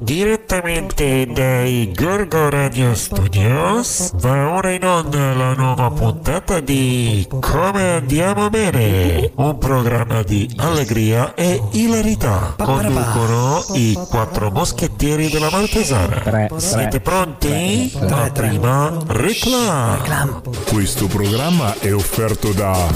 Direttamente dai Gorgo Radio Studios va ora in onda la nuova puntata di Come andiamo bene, un programma di allegria e ilarità. Conducono i quattro moschettieri della Maltesana. Siete pronti? Ma prima reclam. Questo programma è offerto da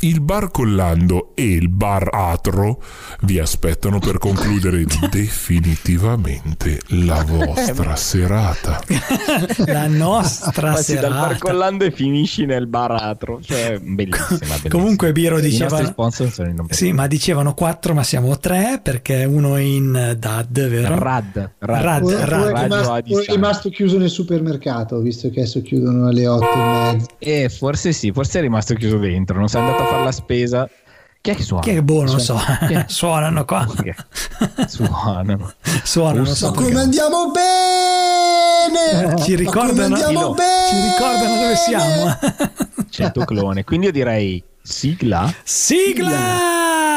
il bar Collando e il bar Atro vi aspettano per concludere definitivamente la vostra serata. La nostra Passi dal bar serata. collando e finisci nel baratro. Cioè, bellissima, bellissima. Comunque Biro diceva nostri sponsor sono in Sì, ma dicevano quattro, ma siamo tre perché uno è in DAD, vero? Rad, Rad, Rad, Rad. è Radio rimasto, a o è distanza. rimasto chiuso nel supermercato, visto che adesso chiudono alle 8 e mezza. Eh, forse sì, forse è rimasto chiuso dentro. Non sei andato a fare la spesa. Chi è che suona? Che boh, non so. Chi è? Suonano qua. Suonano. Suonano, so Come andiamo bene! Ci Ma ricordano, andiamo bene! ci ricordano dove siamo. C'è il tuo clone. Quindi io direi sigla. Sigla!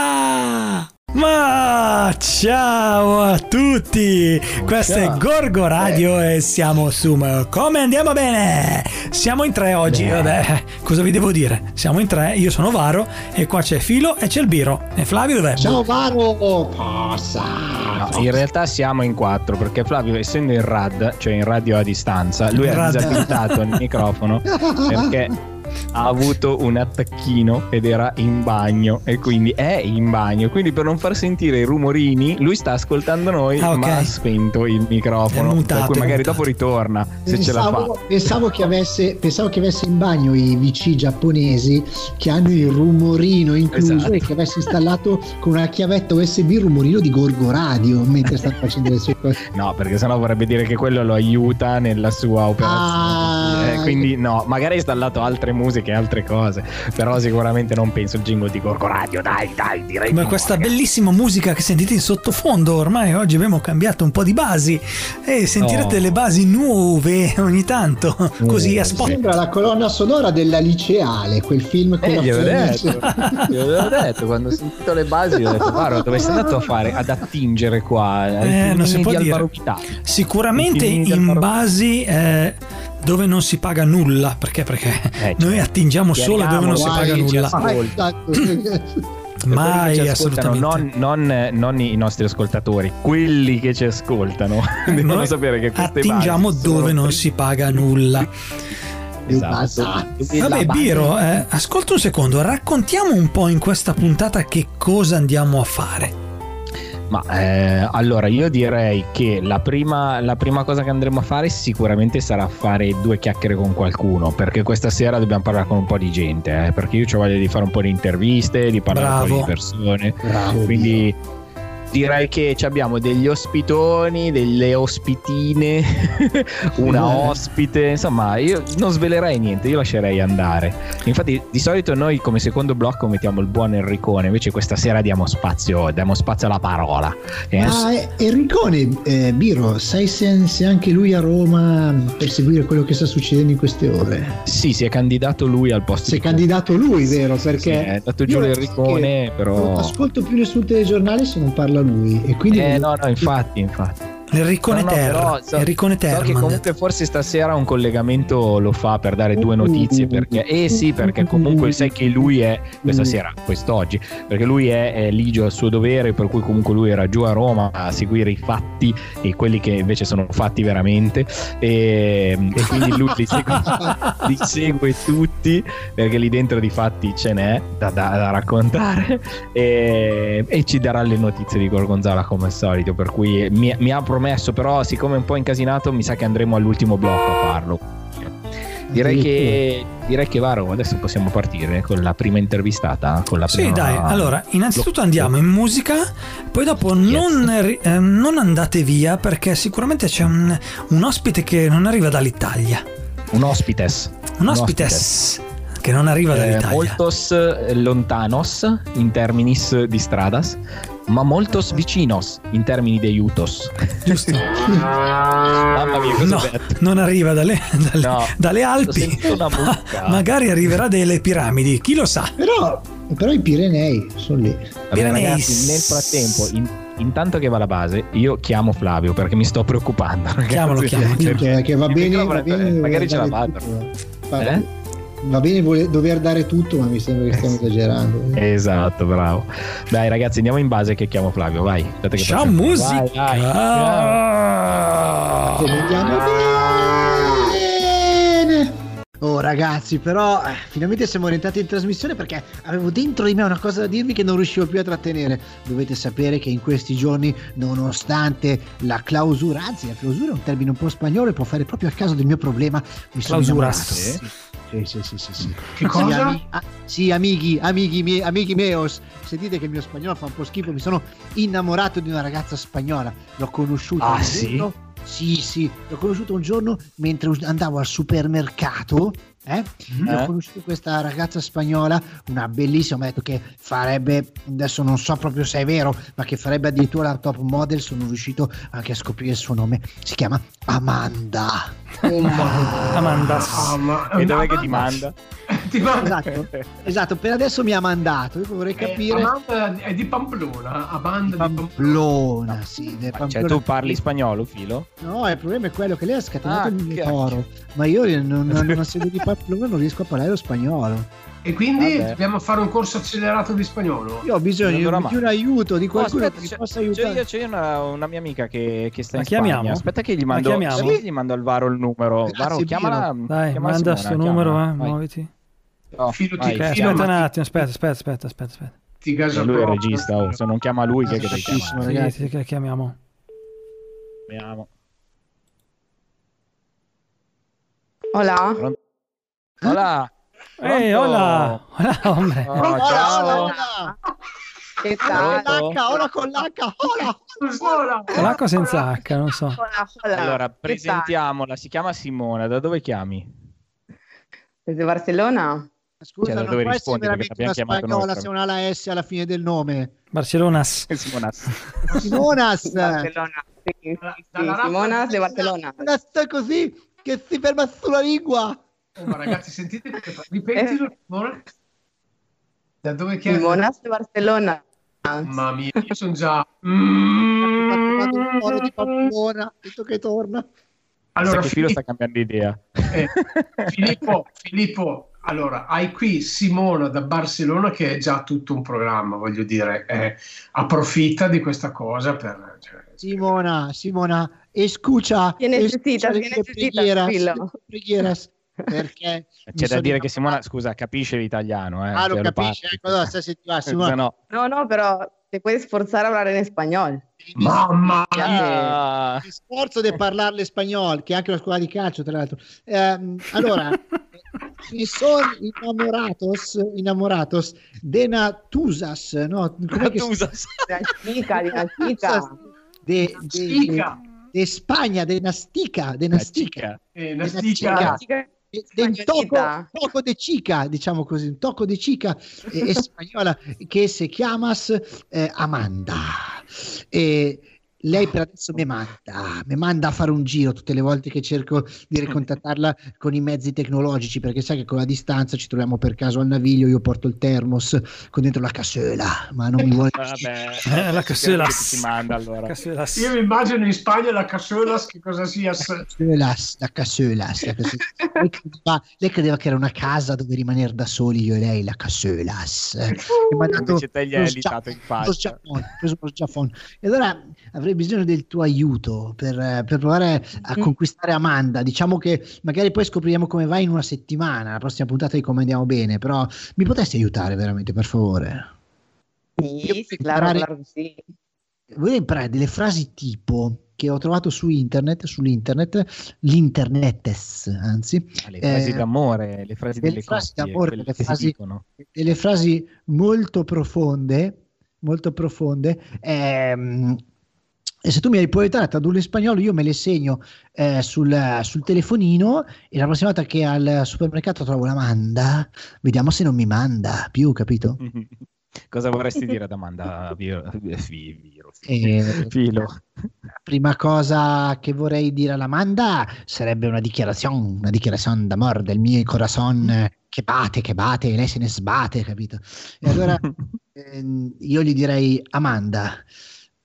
Ma ciao a tutti! Questo è Gorgo Radio e siamo su Come andiamo bene? Siamo in tre oggi, vabbè, cosa vi devo dire? Siamo in tre, io sono Varo e qua c'è Filo e c'è il Biro. E Flavio dov'è? Ciao Varo! Passa! No, in realtà siamo in quattro perché Flavio, essendo in rad, cioè in radio a distanza, lui ha disabilitato il microfono perché ha avuto un attacchino ed era in bagno e quindi è in bagno. Quindi per non far sentire i rumorini, lui sta ascoltando noi, Ah, ok. ma ha spento il microfono. Mutato, per cui magari mutato. dopo ritorna se ce la fa. Pensavo, pensavo che avesse, pensavo che avesse in bagno i VC giapponesi che hanno il rumorino incluso Esatto. e che avesse installato con una chiavetta USB il rumorino di Gorgo Radio mentre sta facendo le sue cose. No, perché sennò vorrebbe dire che quello lo aiuta nella sua operazione. Ah. Eh, quindi no, magari ha installato altre musiche, altre cose, però sicuramente non penso il jingle di Gorgo Radio, dai, dai, direi Come di questa no, bellissima musica che sentite in sottofondo, ormai oggi abbiamo cambiato un po' di basi e sentirete Oh. delle basi nuove ogni tanto, così a spot. Sembra la colonna sonora della liceale, quel film con Eh, la gli avevo Fenice. detto, gli avevo detto, quando ho sentito le basi ho detto, Varo, dove sei andato a fare, ad attingere qua? Eh, non si può di dire. Sicuramente in basi eh, dove non si paga nulla, perché? Perché Eh, noi certo. attingiamo solo dove non si paga nulla. esatto. Mai assolutamente. non, non- non i nostri ascoltatori, quelli che ci ascoltano devono Noi sapere che queste attingiamo dove non si paga nulla. Esatto. Vabbè, Biro, eh, ascolta un secondo, raccontiamo un po' in questa puntata che cosa andiamo a fare. Ma eh, allora io direi che la prima, la prima cosa che andremo a fare sicuramente sarà fare due chiacchiere con qualcuno, perché questa sera dobbiamo parlare con un po' di gente, eh, perché io ho voglia di fare un po' di interviste, di parlare un po' Bravo. di persone, Bravo, quindi direi che ci abbiamo degli ospitoni, delle ospitine, una ospite, insomma io non svelerei niente, io lascerei andare. Infatti di solito noi come secondo blocco mettiamo il buon Enricone, invece questa sera diamo spazio, diamo spazio alla parola. Eh, Ah, eh, Enricone, eh, Biro, sai se, se anche lui a Roma per seguire quello che sta succedendo in queste ore? Sì, si è candidato lui al posto Si è di candidato lui, vero? Sì, Perché è andato giù io Enricone, che però Non ascolto più nessun telegiornale se non parla lui. E quindi Eh no, no, infatti, infatti. L'Enricone No, no, Terra. so- Enricone So Terra. che m'han comunque forse stasera un collegamento lo fa per dare due notizie perché eh sì perché comunque sai che lui è questa sera quest'oggi perché lui è, è ligio al suo dovere per cui comunque lui era giù a Roma a seguire i fatti e quelli che invece sono fatti veramente e, e quindi lui li segue, li segue tutti perché lì dentro di fatti ce n'è da, da- da raccontare e, e ci darà le notizie di Gorgonzola come al solito per cui mi, mi ha promesso però siccome è un po' incasinato mi sa che andremo all'ultimo blocco a farlo direi che direi che Varo adesso possiamo partire con la prima intervistata con la Sì, prima dai, allora, innanzitutto andiamo in musica, poi dopo non, ri- eh, non andate via perché sicuramente c'è un, un ospite che non arriva dall'Italia. un hospites Un ospites. che non arriva Eh, dall'Italia. moltos eh, lontanos in terminis di stradas, ma moltos vicinos in termini di iutos. Giusto. Mamma mia, cosa No, non arriva dalle, dalle- No, dalle Alpi. mucca. Magari arriverà delle piramidi, chi lo sa. Però, però i Pirenei sono lì. Vabbè, ragazzi, nel frattempo, in- intanto che va la base, io chiamo Flavio perché mi sto preoccupando. ragazzi. Chiamalo, chiamalo. Cioè, Cioè, che va bene, va bene magari ce la vado. Eh? Va bene vole- dover dare tutto, ma mi sembra che stiamo esagerando. Esatto, bravo. Dai, ragazzi, andiamo in base che chiamo Flavio. Vai. Aspetta che Ciao musica. Vai, vai. Andiamo bene. Oh ragazzi, però eh, finalmente siamo orientati in trasmissione perché avevo dentro di me una cosa da dirvi che non riuscivo più a trattenere. Dovete sapere che in questi giorni, nonostante la clausura, anzi la clausura è un termine un po' spagnolo e può fare proprio a caso del mio problema, mi sono innamorato. Sì, sì, sì, sì, sì. Che cosa? Sì, ami- ah, sì, amighi, amighi, mie- amici meos. Sentite che il mio spagnolo fa un po' schifo. Mi sono innamorato di una ragazza spagnola. L'ho conosciuta Ah, sì? giorno. Sì, sì, l'ho conosciuta un giorno mentre andavo al supermercato. Eh? E Ho conosciuto questa ragazza spagnola, una bellissima, mi ha detto che farebbe, adesso non so proprio se è vero, ma che farebbe addirittura la top model, sono riuscito anche a scoprire il suo nome, si chiama Amanda. Ah, ma- E dov'è che ti manda? Ti manda- Esatto, esatto, per adesso mi ha mandato, io vorrei Eh, capire... Amanda è di Pamplona, Amanda di Pamplona. Pamplona, sì, del Cioè, Pamplona. tu parli spagnolo, filo? No, il problema è quello che lei ha scatenato Ah, il mio toro, ma io non, non, non essendo di Pamplona non riesco a parlare lo spagnolo. E quindi Vabbè. dobbiamo fare un corso accelerato di spagnolo. Io ho bisogno di un aiuto, di No, qualcuno aspetta, che c'è, possa c'è aiutare. io, c'è una, una mia amica che, che sta La in Spagna. chiamiamo? Aspetta che gli La mando, che gli mando al Varo il numero. Grazie, Varo, chiamala. Dai, chiamala manda Simona, sto chiamala. numero, eh, muoviti. No, Filo vai. ti- Chiama- aspetta un attimo, aspetta, aspetta, aspetta, aspetta, aspetta. Ti gasa Eh, lui è il regista, oh, se non chiama lui che, che Bellissimo, chiamare? ragazzi. Sì, che chiamiamo. Chiamiamo. Hola. Hola. Ehi, Pronto? hola. Hola, hombre. Oh, Hola, ciao. hola, hola. ¿Qué Hola tal? con l'H, hola con l'H, hola. Sola. Con l'H o senza H, non so. Hola, hola. Allora, presentiamola. Si chiama Simona. Da dove chiami? ¿Desde Barcelona? Scusa, Cioè, da non dove rispondi, perché una chiamato noi se non ha la S alla fine del nome. Barcelonas. Simona. Simonas. Barcelona. Dalla Rapa- Simonas de Barcelona. Una sta così che si ferma sulla lingua. Oh, ma ragazzi, sentite ripetilo. Simona. Da dove chiami? Simonas de Barcelona. Mamma mia, io sono già. Fatto un foro di Pamplona, detto che torna. Allora, Filippo, sta cambiando idea. eh, Filippo, Filippo, allora, hai qui Simona da Barcellona che è già tutto un programma, voglio dire, eh, approfitta di questa cosa per... cioè, Simona, Simona, escucha. Escucha le che perché mi C'è da dire che. Simona, scusa, capisce l'italiano. Eh, Ah, lo capisce, ecco, allora se si Eh, Simona. no. No, no, pero te puedes forzar a hablar en español. Mamma mia! Mi sforzo di parlarle spagnolo, che è anche una scuola di calcio, tra l'altro. Ehm, allora, mi sono innamoratos, innamoratos de natusas, no? Com'è che si- Tusas. De de. De, de, Spagna, de Nastica, de Nastica. Eh, Una una stica. Del toco, toco de chica, diciamo così, un tocco de chica eh, spagnola che si chiamas eh, Amanda. E lei per adesso mi manda, mi manda a fare un giro tutte le volte che cerco di ricontattarla con i mezzi tecnologici, perché sai che con la distanza ci troviamo per caso al naviglio, io porto il termos con dentro la cassola, ma non mi vuole... Vabbè. Eh, la cassola. Che ti manda allora. Cassolas. Io mi immagino in Spagna la cassolas che cosa sia. La cassolas, la cassolas. Lei, credeva, che era una casa dove rimanere da soli io e lei, la mi ha dato Invece te gli hai uno editato in faccia. E allora avrei bisogno del tuo aiuto per, eh, per provare a conquistare Amanda. Diciamo che magari poi scopriremo come va in una settimana, la prossima puntata di Come Andiamo Bene, però mi potresti aiutare veramente, per favore? Sí, claro, Imparare- claro sí. Voglio imparare delle frasi tipo che ho trovato su internet, sull'internet, l'internetes, anzi, Ah, Le frasi Eh, d'amore, le frasi delle delle frasi coppie, d'amore, delle frasi- delle frasi molto profonde, molto profonde. ehm, e se tu mi puoi aiutare a tradurle in spagnolo, io me le segno eh, sul, sul telefonino e la prossima volta che al supermercato trovo la manda, vediamo se non mi manda più, capito? Cosa vorresti dire ad Amanda? Viro, fi- viro, E- filo. La prima cosa che vorrei dire all'Amanda sarebbe una dichiarazione, una dichiarazione d'amore del mio corazon eh, che batte, che batte, e lei se ne sbatte, capito? E allora ehm, io gli direi, Amanda,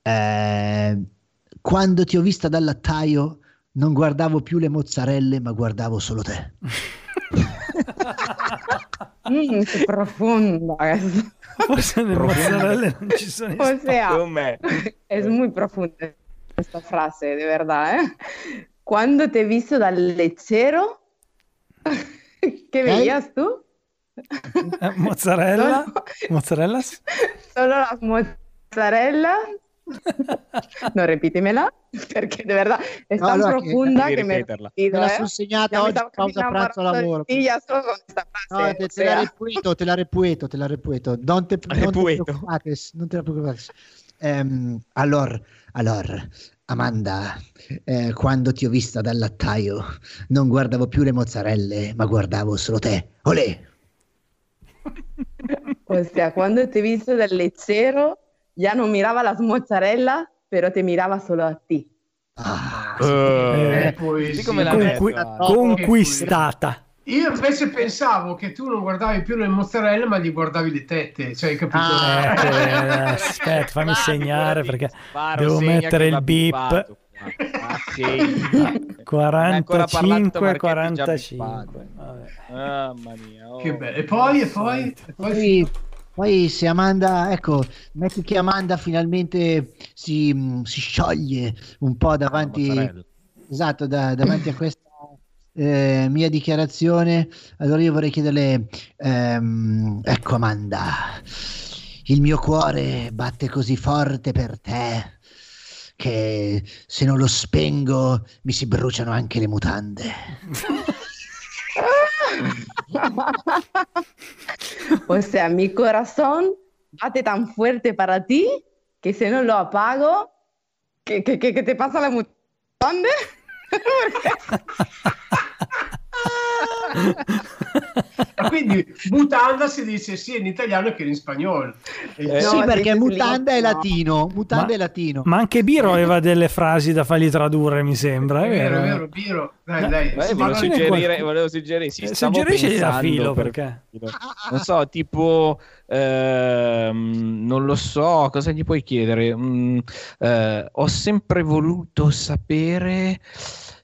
eh, quando ti ho vista dal lattaio non guardavo più le mozzarelle, ma guardavo solo te. Mm, che profonda. Forse nelle mozzarelle non ci sono i O sea, Com'è? es muy profunda esta frase, de verdad, ¿eh? ¿Cuándo te he visto dal lechero? ¿Qué veías tú? Eh, mozzarella? Solo, Mozzarellas? solo las mozzarellas. No, repítemela, porque de verdad es No, tan no, que- profunda devi que me olvido, la ¿eh? sono segnata oggi pausa pranzo lavoro. esta No, te, te la sea. repueto, te la repueto, te la repueto. Non te, non te Repueto. preoccupates, non te preoccupates. Ehm, allora, allora, Amanda, eh, quando ti ho vista dal lattaio, non guardavo più le mozzarelle, ma guardavo solo te. Olè! O sea, cuando te he visto del lechero, ya no miraba las mozzarella, pero te miraba solo a ti. Ah, Eh, Eh, Sì, sì. la Conqui- mezza. conquistata. Io invece pensavo che tu non guardavi più le mozzarelle, ma gli guardavi le tette, cioè hai capito? Ah, Eh, che- aspetta, fammi segnare perché Sparo, devo mettere il qua. Ah, parlato, 45 Marchetti, già 45. bippato, eh. Vabbè. Mamma mia. oh. Che bello. E poi, e poi, e poi Poi, se Amanda, ecco, metti che Amanda finalmente si, mh, si scioglie un po' davanti, Mozzarella. esatto, da- davanti a questa eh, mia dichiarazione, allora io vorrei chiederle, ehm, ecco Amanda, il mio cuore batte così forte per te che se non lo spengo mi si bruciano anche le mutande. O sea, mi corazón bate tan fuerte para ti que si no lo apago, ¿qué, qué, qué- qué te pasa la mutande? Quindi mutanda si dice sia in italiano che in spagnolo. E- Eh, sì, No, perché mutanda è no. latino, mutanda Ma- è latino. Ma anche Biro aveva delle frasi da fargli tradurre, mi sembra. È È vero, vero, vero, Biro. Dai, dai. Beh, si volevo, parla- ce n'è suggerire, volevo suggerire, sì, Eh, stavo suggeriscegli da filo, per- perché- Non so, tipo, ehm, non lo so, cosa gli puoi chiedere? Mm, eh, ho sempre voluto sapere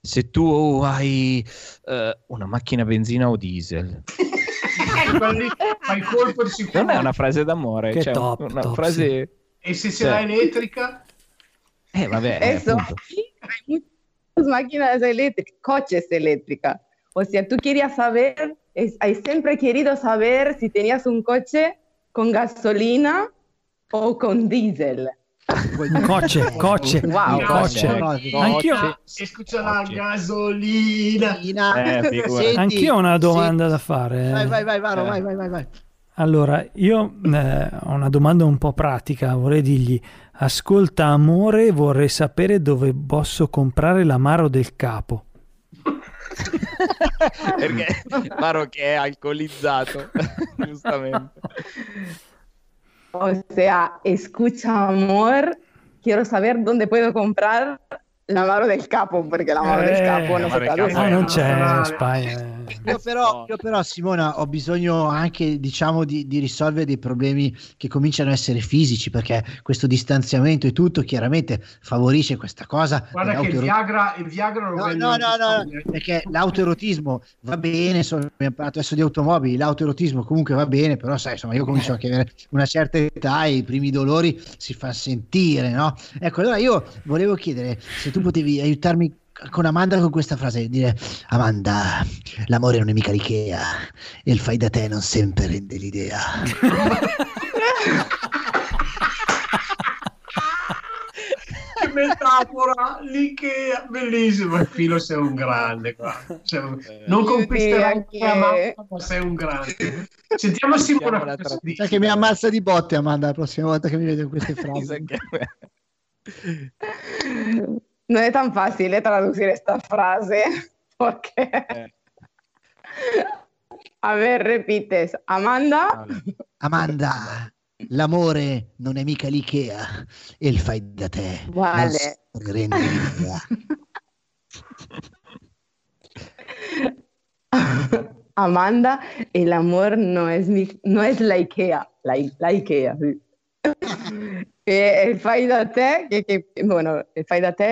se tu hai eh, una macchina a benzina o diesel. Quello lì fa il colpo di sicuro. Non è una frase d'amore, Che cioè top, una top, frase... E se ce Cioè. l'ha elettrica? Eh, vabbè, eh, Eso, muchas máquinas eléctricas, coches eléctricas. O sea, tú querías saber, es- hay siempre querido saber si tenías un coche con gasolina o con diésel. Cocce, cocce, Wow. cocce. Cocce. Anch'io, E scusa la gasolina. Eh. Senti, anch'io ho una domanda senti- da fare. Vai, vai, vai, Varo, Eh. vai, vai, vai, vai. Allora, io eh, ho una domanda un po' pratica, vorrei dirgli, ascolta amore, vorrei sapere dove posso comprare l'amaro del capo. Perché Maro che è alcolizzato, giustamente. O sea, escucha amor, quiero saber dónde puedo comprar la mano del capo, porque la mano Eh, del capo la no mano se del capo. No, Eh, non no, c'è in. Spagna. Io però, io però, Simona, ho bisogno anche, diciamo, di, di risolvere dei problemi che cominciano a essere fisici, perché questo distanziamento e tutto chiaramente favorisce questa cosa. Guarda che il Viagra, il Viagra lo No, no, no, no, perché l'autoerotismo va bene, insomma, abbiamo parlato adesso di automobili, l'autoerotismo comunque va bene, però sai, insomma, io comincio anche ad avere una certa età e i primi dolori si fanno sentire, no? Ecco, allora io volevo chiedere se tu potevi aiutarmi con Amanda con questa frase, dire Amanda, l'amore non è mica l'Ikea e il fai da te non sempre rende l'idea. Che metafora, l'Ikea, bellissimo. Il filo sei un grande. Sei un- Non conquisterai anche- la mamma, ma sei un grande. Sentiamo Simona tra-. Sai che mi ammazza di botte Amanda la prossima volta che mi vede queste frasi. No es tan fácil eh, traducir esta frase porque... A ver, repites. Amanda. Amanda, l'amore non è mica l'Ikea, e il fai da te. Vale. Amanda, el amor no es, mi- no es la IKEA, la, la IKEA. sí. Eh, el fai da te, que, que- bueno, el fai da te,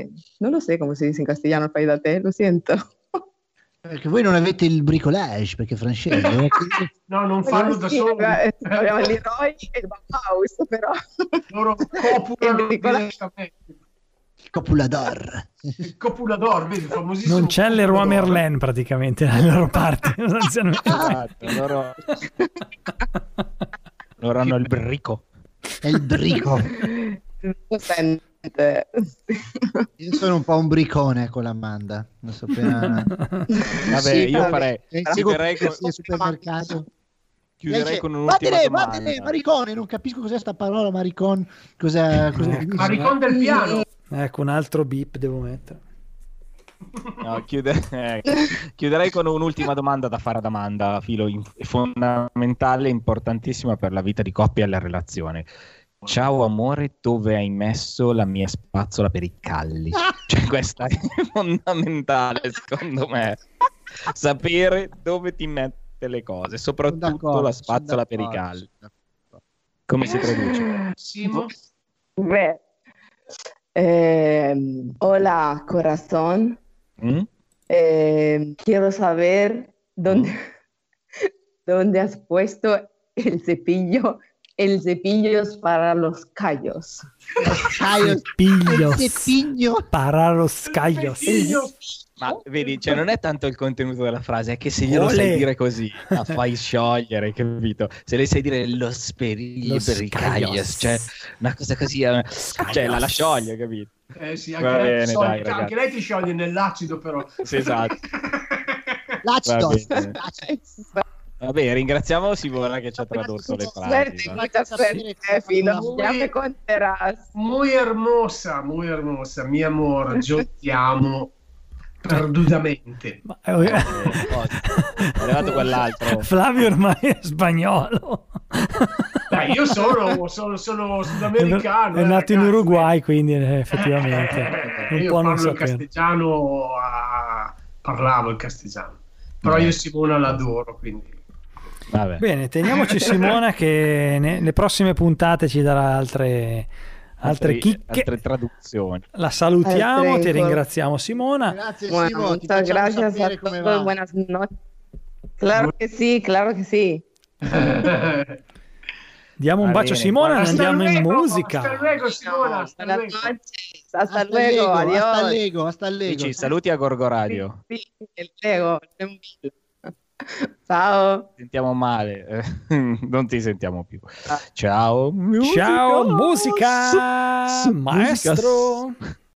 eh, no lo sé cómo se dice en castellano el fai da te, lo siento. Perché voi non avete il bricolage, perché francese. eh, No, non fanno da soli. eh, Abbiamo il Leroy e il Bauhaus, però. Loro copulano direttamente. Copulador. Il copulador, vedi, famosissimo. Non c'è Leroy. Merlin praticamente dalle loro parti. sostanzialmente. Esatto, loro... loro hanno il brico. È il brico. Io sono un po' un bricone con l'Amanda. Non so appena... Vabbè, Sì, io farei... È Chiuderei con, al supermercato. chiuderei con un'ultima Vattene, domanda. vattene, maricone, non capisco cos'è sta parola maricon. Cos'è? cos'è Ecco. Maricon del piano. ecco, un altro beep devo mettere. No, chiude- ecco. Chiuderei con un'ultima domanda da fare ad Amanda, filo in- fondamentale, importantissima per la vita di coppia e la relazione. Ciao amore, dove hai messo la mia spazzola per i calli? Cioè, questa è fondamentale, secondo me. Sapere dove ti mette le cose, soprattutto d'accordo, la spazzola per i calli. Come si traduce? Simo? Ve. Eh, hola, corazón. Mm? Eh, quiero saber dónde, dónde has puesto el cepillo, el cepillo es para los callos. Caio, Piglios. il pigno. Para los callos. Ma vedi, cioè non è tanto il contenuto della frase, è che se glielo Ole. sai dire così, la fai sciogliere, capito? Se le sai dire lo Los per i callos. cioè una cosa così, eh, cioè la, la scioglie, capito? Eh sì, anche, lei, bene, ti scioglie- dai, ragazzi. anche lei ti scioglie nell'acido però. Sì, esatto. L'acido. Va bene. Vabbè, ringraziamo Simona che ci ha tradotto le frasi. contarás. Muy hermosa, muy hermosa, mi amor, ti amo perdutamente. Ma- eh, Eh? È arrivato quell'altro. Flavio ormai è spagnolo. Io sono, sono, sono sudamericano. È eh, nato in ragazzi. Uruguay, quindi eh, effettivamente Eh, non io parlo il sapere. castigiano, a- parlavo il castigiano. Però io Simona l'adoro, quindi... Vabbè. Bene, teniamoci Simona che nelle prossime puntate ci darà altre, altre chicche. altre traduzioni. La salutiamo, Altre ti ringraziamo Simona. Grazie Bueno, Simo, ti gracias a va. Buenas noches. Claro que sí, claro que sí. Diamo un bacio a Simona e andiamo in musica. Hasta luego, Simona, hasta luego. Hasta, luego. Lego, Adiós. hasta Lego, hasta Lego. Dici, saluti a Gorgo Radio. El Lego. Ciao. Sentiamo male, eh, non ti sentiamo più. Ciao, Ciao musica, musica, maestro.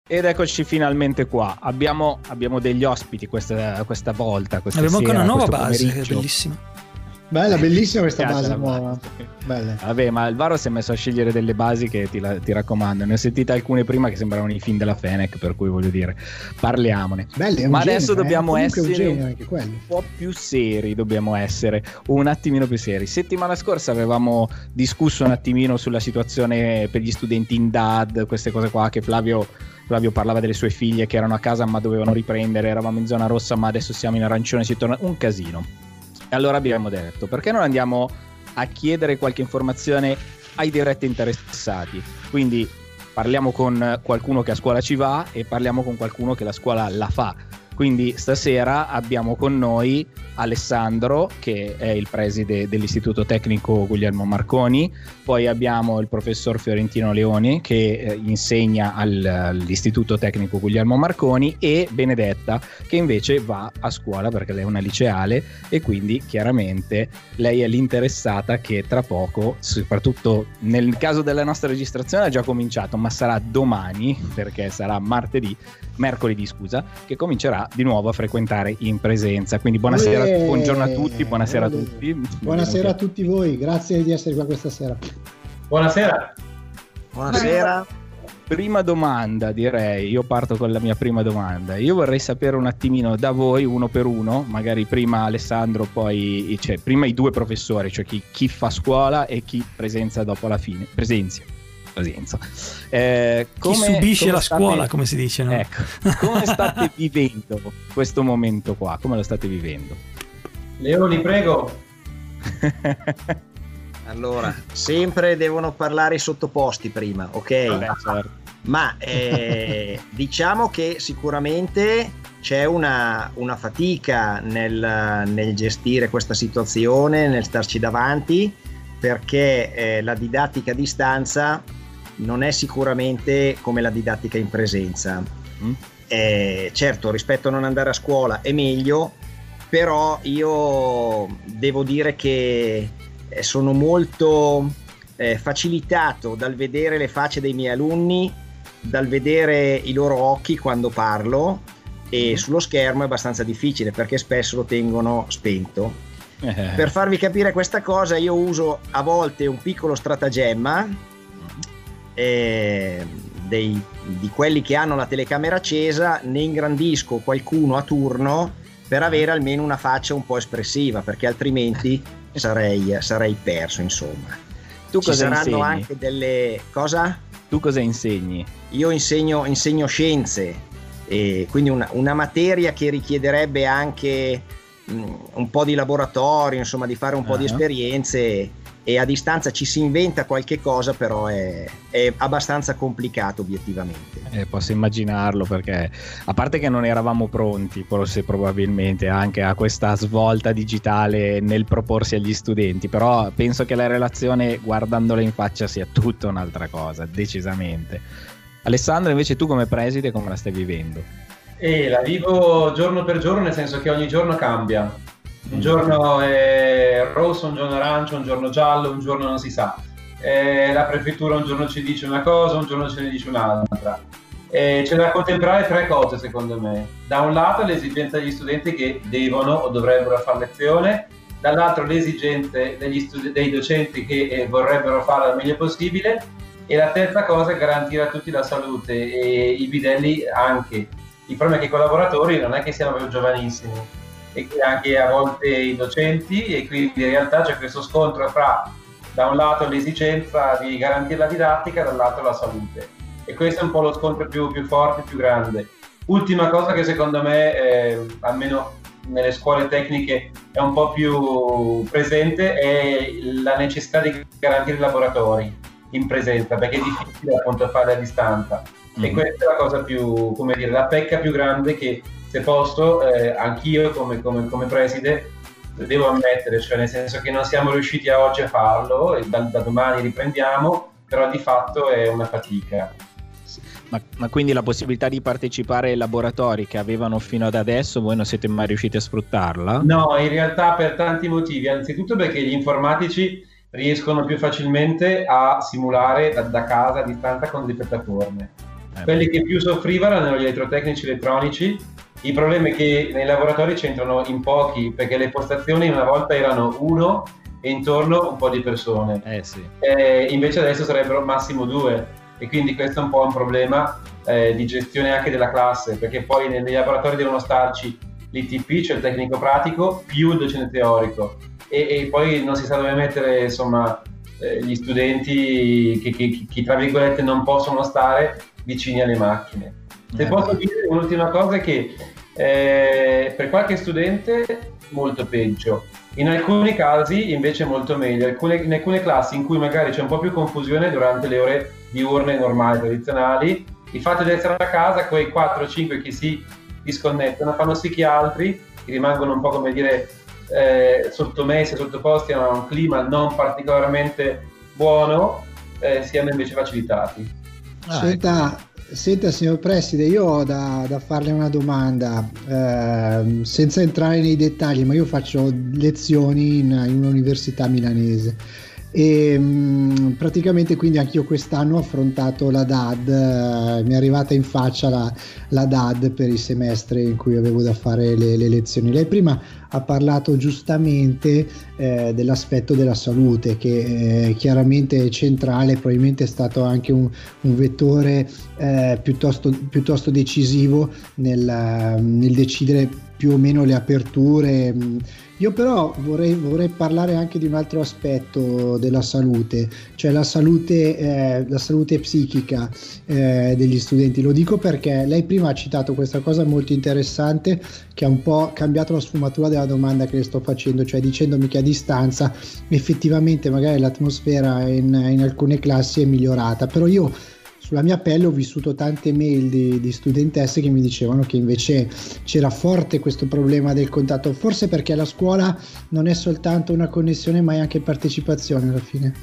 Ed eccoci finalmente qua. Abbiamo, abbiamo degli ospiti questa, questa volta. Questa Abbiamo anche sera, una nuova base, pomeriggio. bellissima. Bella, bellissima questa base nuova. Bella. Vabbè, ma il Varo si è messo a scegliere delle basi che ti, la- ti raccomando. Ne ho sentite alcune prima che sembravano i film della Fenech, per cui voglio dire, parliamone. Belle, Ma adesso genere, eh. dobbiamo un essere genere un po' più seri dobbiamo essere, un attimino più seri. Settimana scorsa avevamo discusso un attimino sulla situazione per gli studenti in DAD, queste cose qua che Flavio, Flavio parlava delle sue figlie che erano a casa ma dovevano riprendere, eravamo in zona rossa ma adesso siamo in arancione, si torna un casino. E allora abbiamo detto, perché non andiamo a chiedere qualche informazione ai diretti interessati? Quindi parliamo con qualcuno che a scuola ci va e parliamo con qualcuno che la scuola la fa. Quindi stasera abbiamo con noi Alessandro, che è il preside dell'Istituto Tecnico Guglielmo Marconi, poi abbiamo il professor Fiorentino Leoni, che eh, insegna al- all'Istituto Tecnico Guglielmo Marconi, e Benedetta, che invece va a scuola perché lei è una liceale e quindi chiaramente lei è l'interessata che tra poco, soprattutto nel caso della nostra registrazione ha già cominciato, ma sarà domani, perché sarà martedì, mercoledì scusa, che comincerà di nuovo a frequentare in presenza. Quindi buonasera, Olè! buongiorno a tutti, buonasera a tutti. Buonasera a tutti voi, grazie di essere qua questa sera. Buonasera. Buonasera. prima domanda direi, io parto con la mia prima domanda. Io vorrei sapere un attimino da voi, uno per uno, magari prima Alessandro, poi cioè, prima i due professori, cioè chi, chi fa scuola e chi presenza dopo la fine. Presenza. Presenza. Eh, Chi come- subisce come la state- scuola, come si dice, no? Ecco, come state vivendo questo momento qua? Come lo state vivendo? Leoni, prego. Allora, sempre devono parlare i sottoposti prima, ok? Vabbè, certo. Ma eh, diciamo che sicuramente c'è una, una fatica nel, nel gestire questa situazione, nel starci davanti, perché eh, la didattica a distanza non è sicuramente come la didattica in presenza. Mm. Eh, certo, rispetto a non andare a scuola è meglio, però io devo dire che eh, sono molto eh, facilitato dal vedere le facce dei miei alunni, dal vedere i loro occhi quando parlo e sullo schermo è abbastanza difficile perché spesso lo tengono spento. Eh, Per farvi capire questa cosa io uso a volte un piccolo stratagemma eh, dei- di quelli che hanno la telecamera accesa, ne ingrandisco qualcuno a turno per avere almeno una faccia un po' espressiva perché altrimenti sarei, sarei perso insomma. tu Ci cosa saranno insegni? anche delle... cosa? Tu cosa insegni? Io insegno, insegno scienze, e quindi una, una materia che richiederebbe anche mh, un po' di laboratorio, insomma, di fare un po' di Ah. esperienze e a distanza ci si inventa qualche cosa, però è, è abbastanza complicato obiettivamente. Eh, posso immaginarlo perché a parte che non eravamo pronti, forse probabilmente anche a questa svolta digitale nel proporsi agli studenti, però penso che la relazione guardandola in faccia sia tutta un'altra cosa, decisamente. Alessandro, invece tu come preside come la stai vivendo? E la vivo giorno per giorno, nel senso che ogni giorno cambia. Un giorno è rosso, un giorno arancio, un giorno giallo, un giorno non si sa. Eh, la prefettura un giorno ci dice una cosa, un giorno ce ne dice un'altra. Eh, c'è da contemplare tre cose secondo me. Da un lato l'esigenza degli studenti che devono o dovrebbero fare lezione, dall'altro le esigenze studi- dei docenti che eh, vorrebbero fare al meglio possibile e la terza cosa è garantire a tutti la salute e i bidelli anche. Il problema è che i collaboratori non è che siano giovanissimi e che anche a volte i docenti e quindi in realtà c'è questo scontro fra da un lato l'esigenza di garantire la didattica, dall'altro la salute. E questo è un po' lo scontro più, più forte, più grande. Ultima cosa che secondo me, eh, almeno nelle scuole tecniche, è un po' più presente è la necessità di garantire i laboratori in presenza, perché è difficile appunto farli a distanza. E Mhm. questa è la cosa più, come dire, la pecca più grande che se posso, eh, anch'io come, come, come preside devo ammettere, cioè nel senso che non siamo riusciti a oggi a farlo e da, da domani riprendiamo, però di fatto è una fatica. Ma, ma quindi la possibilità di partecipare ai laboratori che avevano fino ad adesso, voi non siete mai riusciti a sfruttarla? No, in realtà per tanti motivi, anzitutto perché gli informatici riescono più facilmente a simulare da, da casa a distanza con delle piattaforme. Eh, Quelli che più soffrivano erano gli elettrotecnici elettronici. Il problema è che nei laboratori c'entrano in pochi perché le postazioni una volta erano uno e intorno un po' di persone. Eh sì. Eh, invece adesso sarebbero massimo due e quindi questo è un po' un problema eh, di gestione anche della classe perché poi nei, nei laboratori devono starci l'ITP, cioè il tecnico pratico, più il docente teorico e, e poi non si sa dove mettere insomma eh, gli studenti che, che- che, tra virgolette non possono stare vicini alle macchine. Se Eh, posso dire un'ultima cosa è che eh, per qualche studente molto peggio, in alcuni casi invece molto meglio, Alcune- in alcune classi in cui magari c'è un po' più confusione durante le ore diurne normali, tradizionali, il fatto di essere a casa, quei 4-5 che si disconnettono, fanno sì che altri che rimangono un po' come dire eh, sottomessi, sottoposti a un clima non particolarmente buono, eh, siano invece facilitati. Ah, Senta, senta, signor Preside, io ho da, da farle una domanda, ehm, senza entrare nei dettagli, ma io faccio lezioni in, in un'università milanese e mh, praticamente quindi anch'io quest'anno ho affrontato la DAD, eh, mi è arrivata in faccia la, la DAD per il semestre in cui avevo da fare le, le lezioni. Lei prima ha parlato giustamente eh, dell'aspetto della salute che eh, chiaramente è centrale, probabilmente è stato anche un, un vettore eh, piuttosto, piuttosto, decisivo nel, nel decidere più o meno le aperture. Io però vorrei, vorrei, parlare anche di un altro aspetto della salute, cioè la salute, eh, la salute psichica eh, degli studenti. Lo dico perché lei prima ha citato questa cosa molto interessante che ha un po' cambiato la sfumatura della domanda che le sto facendo, cioè dicendomi che a distanza effettivamente magari l'atmosfera in, in alcune classi è migliorata, però io sulla mia pelle ho vissuto tante mail di, di, studentesse che mi dicevano che invece c'era forte questo problema del contatto, forse perché la scuola non è soltanto una connessione ma è anche partecipazione alla fine.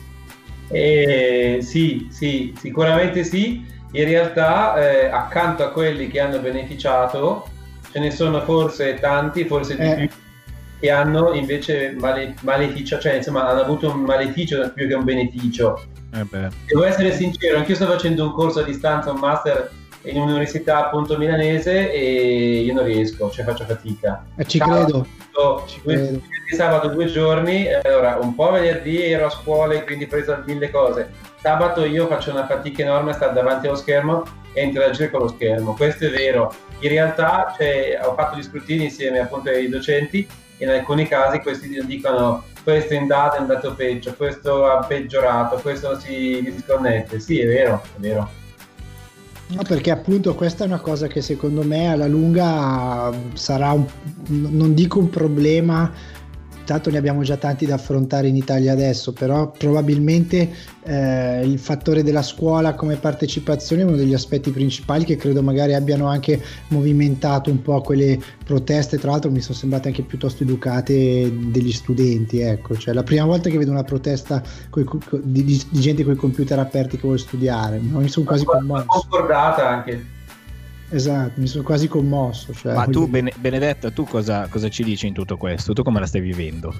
Eh, sì, sì, sicuramente sì. In realtà eh, accanto a quelli che hanno beneficiato ce ne sono forse tanti, forse di eh. più, che hanno invece male, maleficio, cioè insomma hanno avuto un maleficio più che un beneficio eh Devo essere sincero, anch'io sto facendo un corso a distanza, un master in un'università appunto milanese e io non riesco, cioè faccio fatica. Eh, ci sabato, credo. Ci credo. Sabato due giorni, allora un po' venerdì ero a scuola e quindi ho preso mille cose. Sabato io faccio una fatica enorme a stare davanti allo schermo e interagire con lo schermo, questo è vero. In realtà cioè, ho fatto gli scrutini insieme appunto ai docenti in alcuni casi questi dicono questo in data è andato peggio, questo ha peggiorato, questo si disconnette. Sì, è vero, è vero. No, perché appunto questa è una cosa che secondo me alla lunga sarà un, non dico un problema tanto ne abbiamo già tanti da affrontare in Italia adesso, però probabilmente eh, il fattore della scuola come partecipazione è uno degli aspetti principali che credo magari abbiano anche movimentato un po' quelle proteste, tra l'altro mi sono sembrate anche piuttosto educate degli studenti, ecco, cioè la prima volta che vedo una protesta coi, di, di, gente con i computer aperti che vuole studiare, mi sono quasi commosso. Concordata anche. Esatto, mi sono quasi commosso. Cioè, Ma tu, Bene- Benedetta, tu cosa, cosa ci dici in tutto questo? Tu come la stai vivendo?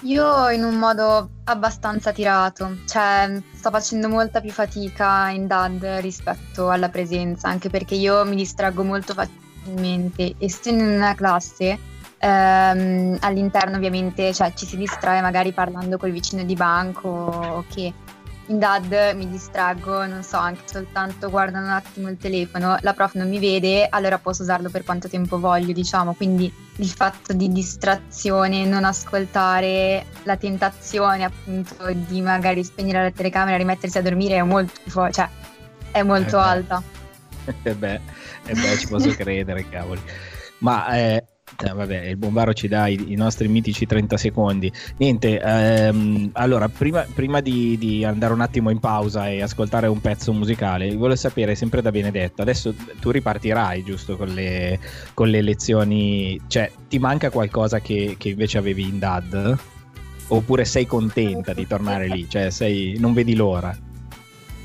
Io in un modo abbastanza tirato, cioè sto facendo molta più fatica in DAD rispetto alla presenza, anche perché io mi distraggo molto facilmente. Essendo in una classe, ehm, all'interno ovviamente cioè, ci si distrae magari parlando col vicino di banco o che in DAD mi distraggo, non so, anche soltanto guardo un attimo il telefono, la prof non mi vede, allora posso usarlo per quanto tempo voglio, diciamo, quindi il fatto di distrazione, non ascoltare, la tentazione appunto di magari spegnere la telecamera, rimettersi a dormire è molto, cioè, è molto eh alta. E beh, eh beh, ci posso credere, cavoli. Ma eh, eh, vabbè, il bombaro ci dà i, i, nostri mitici 30 secondi. Niente, ehm, allora, prima, prima di, di, andare un attimo in pausa e ascoltare un pezzo musicale, volevo sapere sempre da Benedetto, adesso tu ripartirai giusto con le, con le lezioni, cioè ti manca qualcosa che, che invece avevi in DAD? Oppure sei contenta di tornare lì? Cioè sei, non vedi l'ora?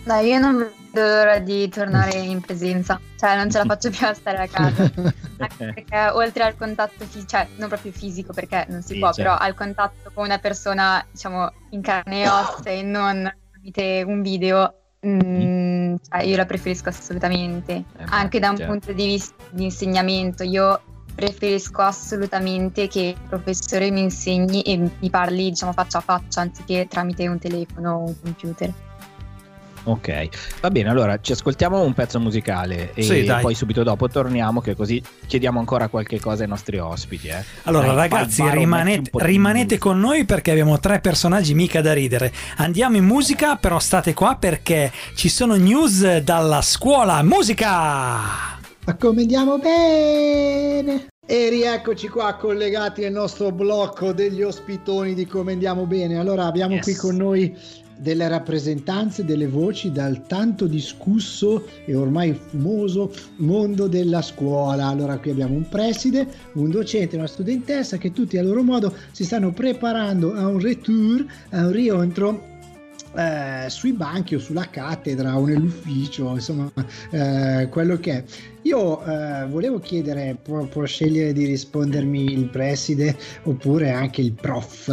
Dai, io non vedo l'ora di tornare in presenza, cioè non ce la faccio più a stare a casa. Anche perché oltre al contatto fisico, cioè non proprio fisico perché non si sì, può, certo. però al contatto con una persona, diciamo, in carne e ossa e non tramite un video, mh, mm, cioè, io la preferisco assolutamente. Eh, Anche da un certo. punto di vista di insegnamento, io preferisco assolutamente che il professore mi insegni e mi parli, diciamo, faccia a faccia anziché tramite un telefono o un computer. Ok, va bene, allora ci ascoltiamo un pezzo musicale e sì, poi subito dopo torniamo che così chiediamo ancora qualche cosa ai nostri ospiti. Eh. Allora dai, ragazzi rimanete, rimanete con noi perché abbiamo tre personaggi mica da ridere. Andiamo in musica, però state qua perché ci sono news dalla scuola. Musica! Accomendiamo bene! E rieccoci qua collegati nel nostro blocco degli ospitoni di Come Andiamo Bene. Allora abbiamo yes. qui con noi delle rappresentanze delle voci dal tanto discusso e ormai fumoso mondo della scuola. Allora qui abbiamo un preside, un docente, una studentessa che tutti a loro modo si stanno preparando a un retour, a un rientro eh, sui banchi o sulla cattedra o nell'ufficio, insomma, eh, quello che è. Io eh, volevo chiedere, può, può, scegliere di rispondermi il preside oppure anche il prof,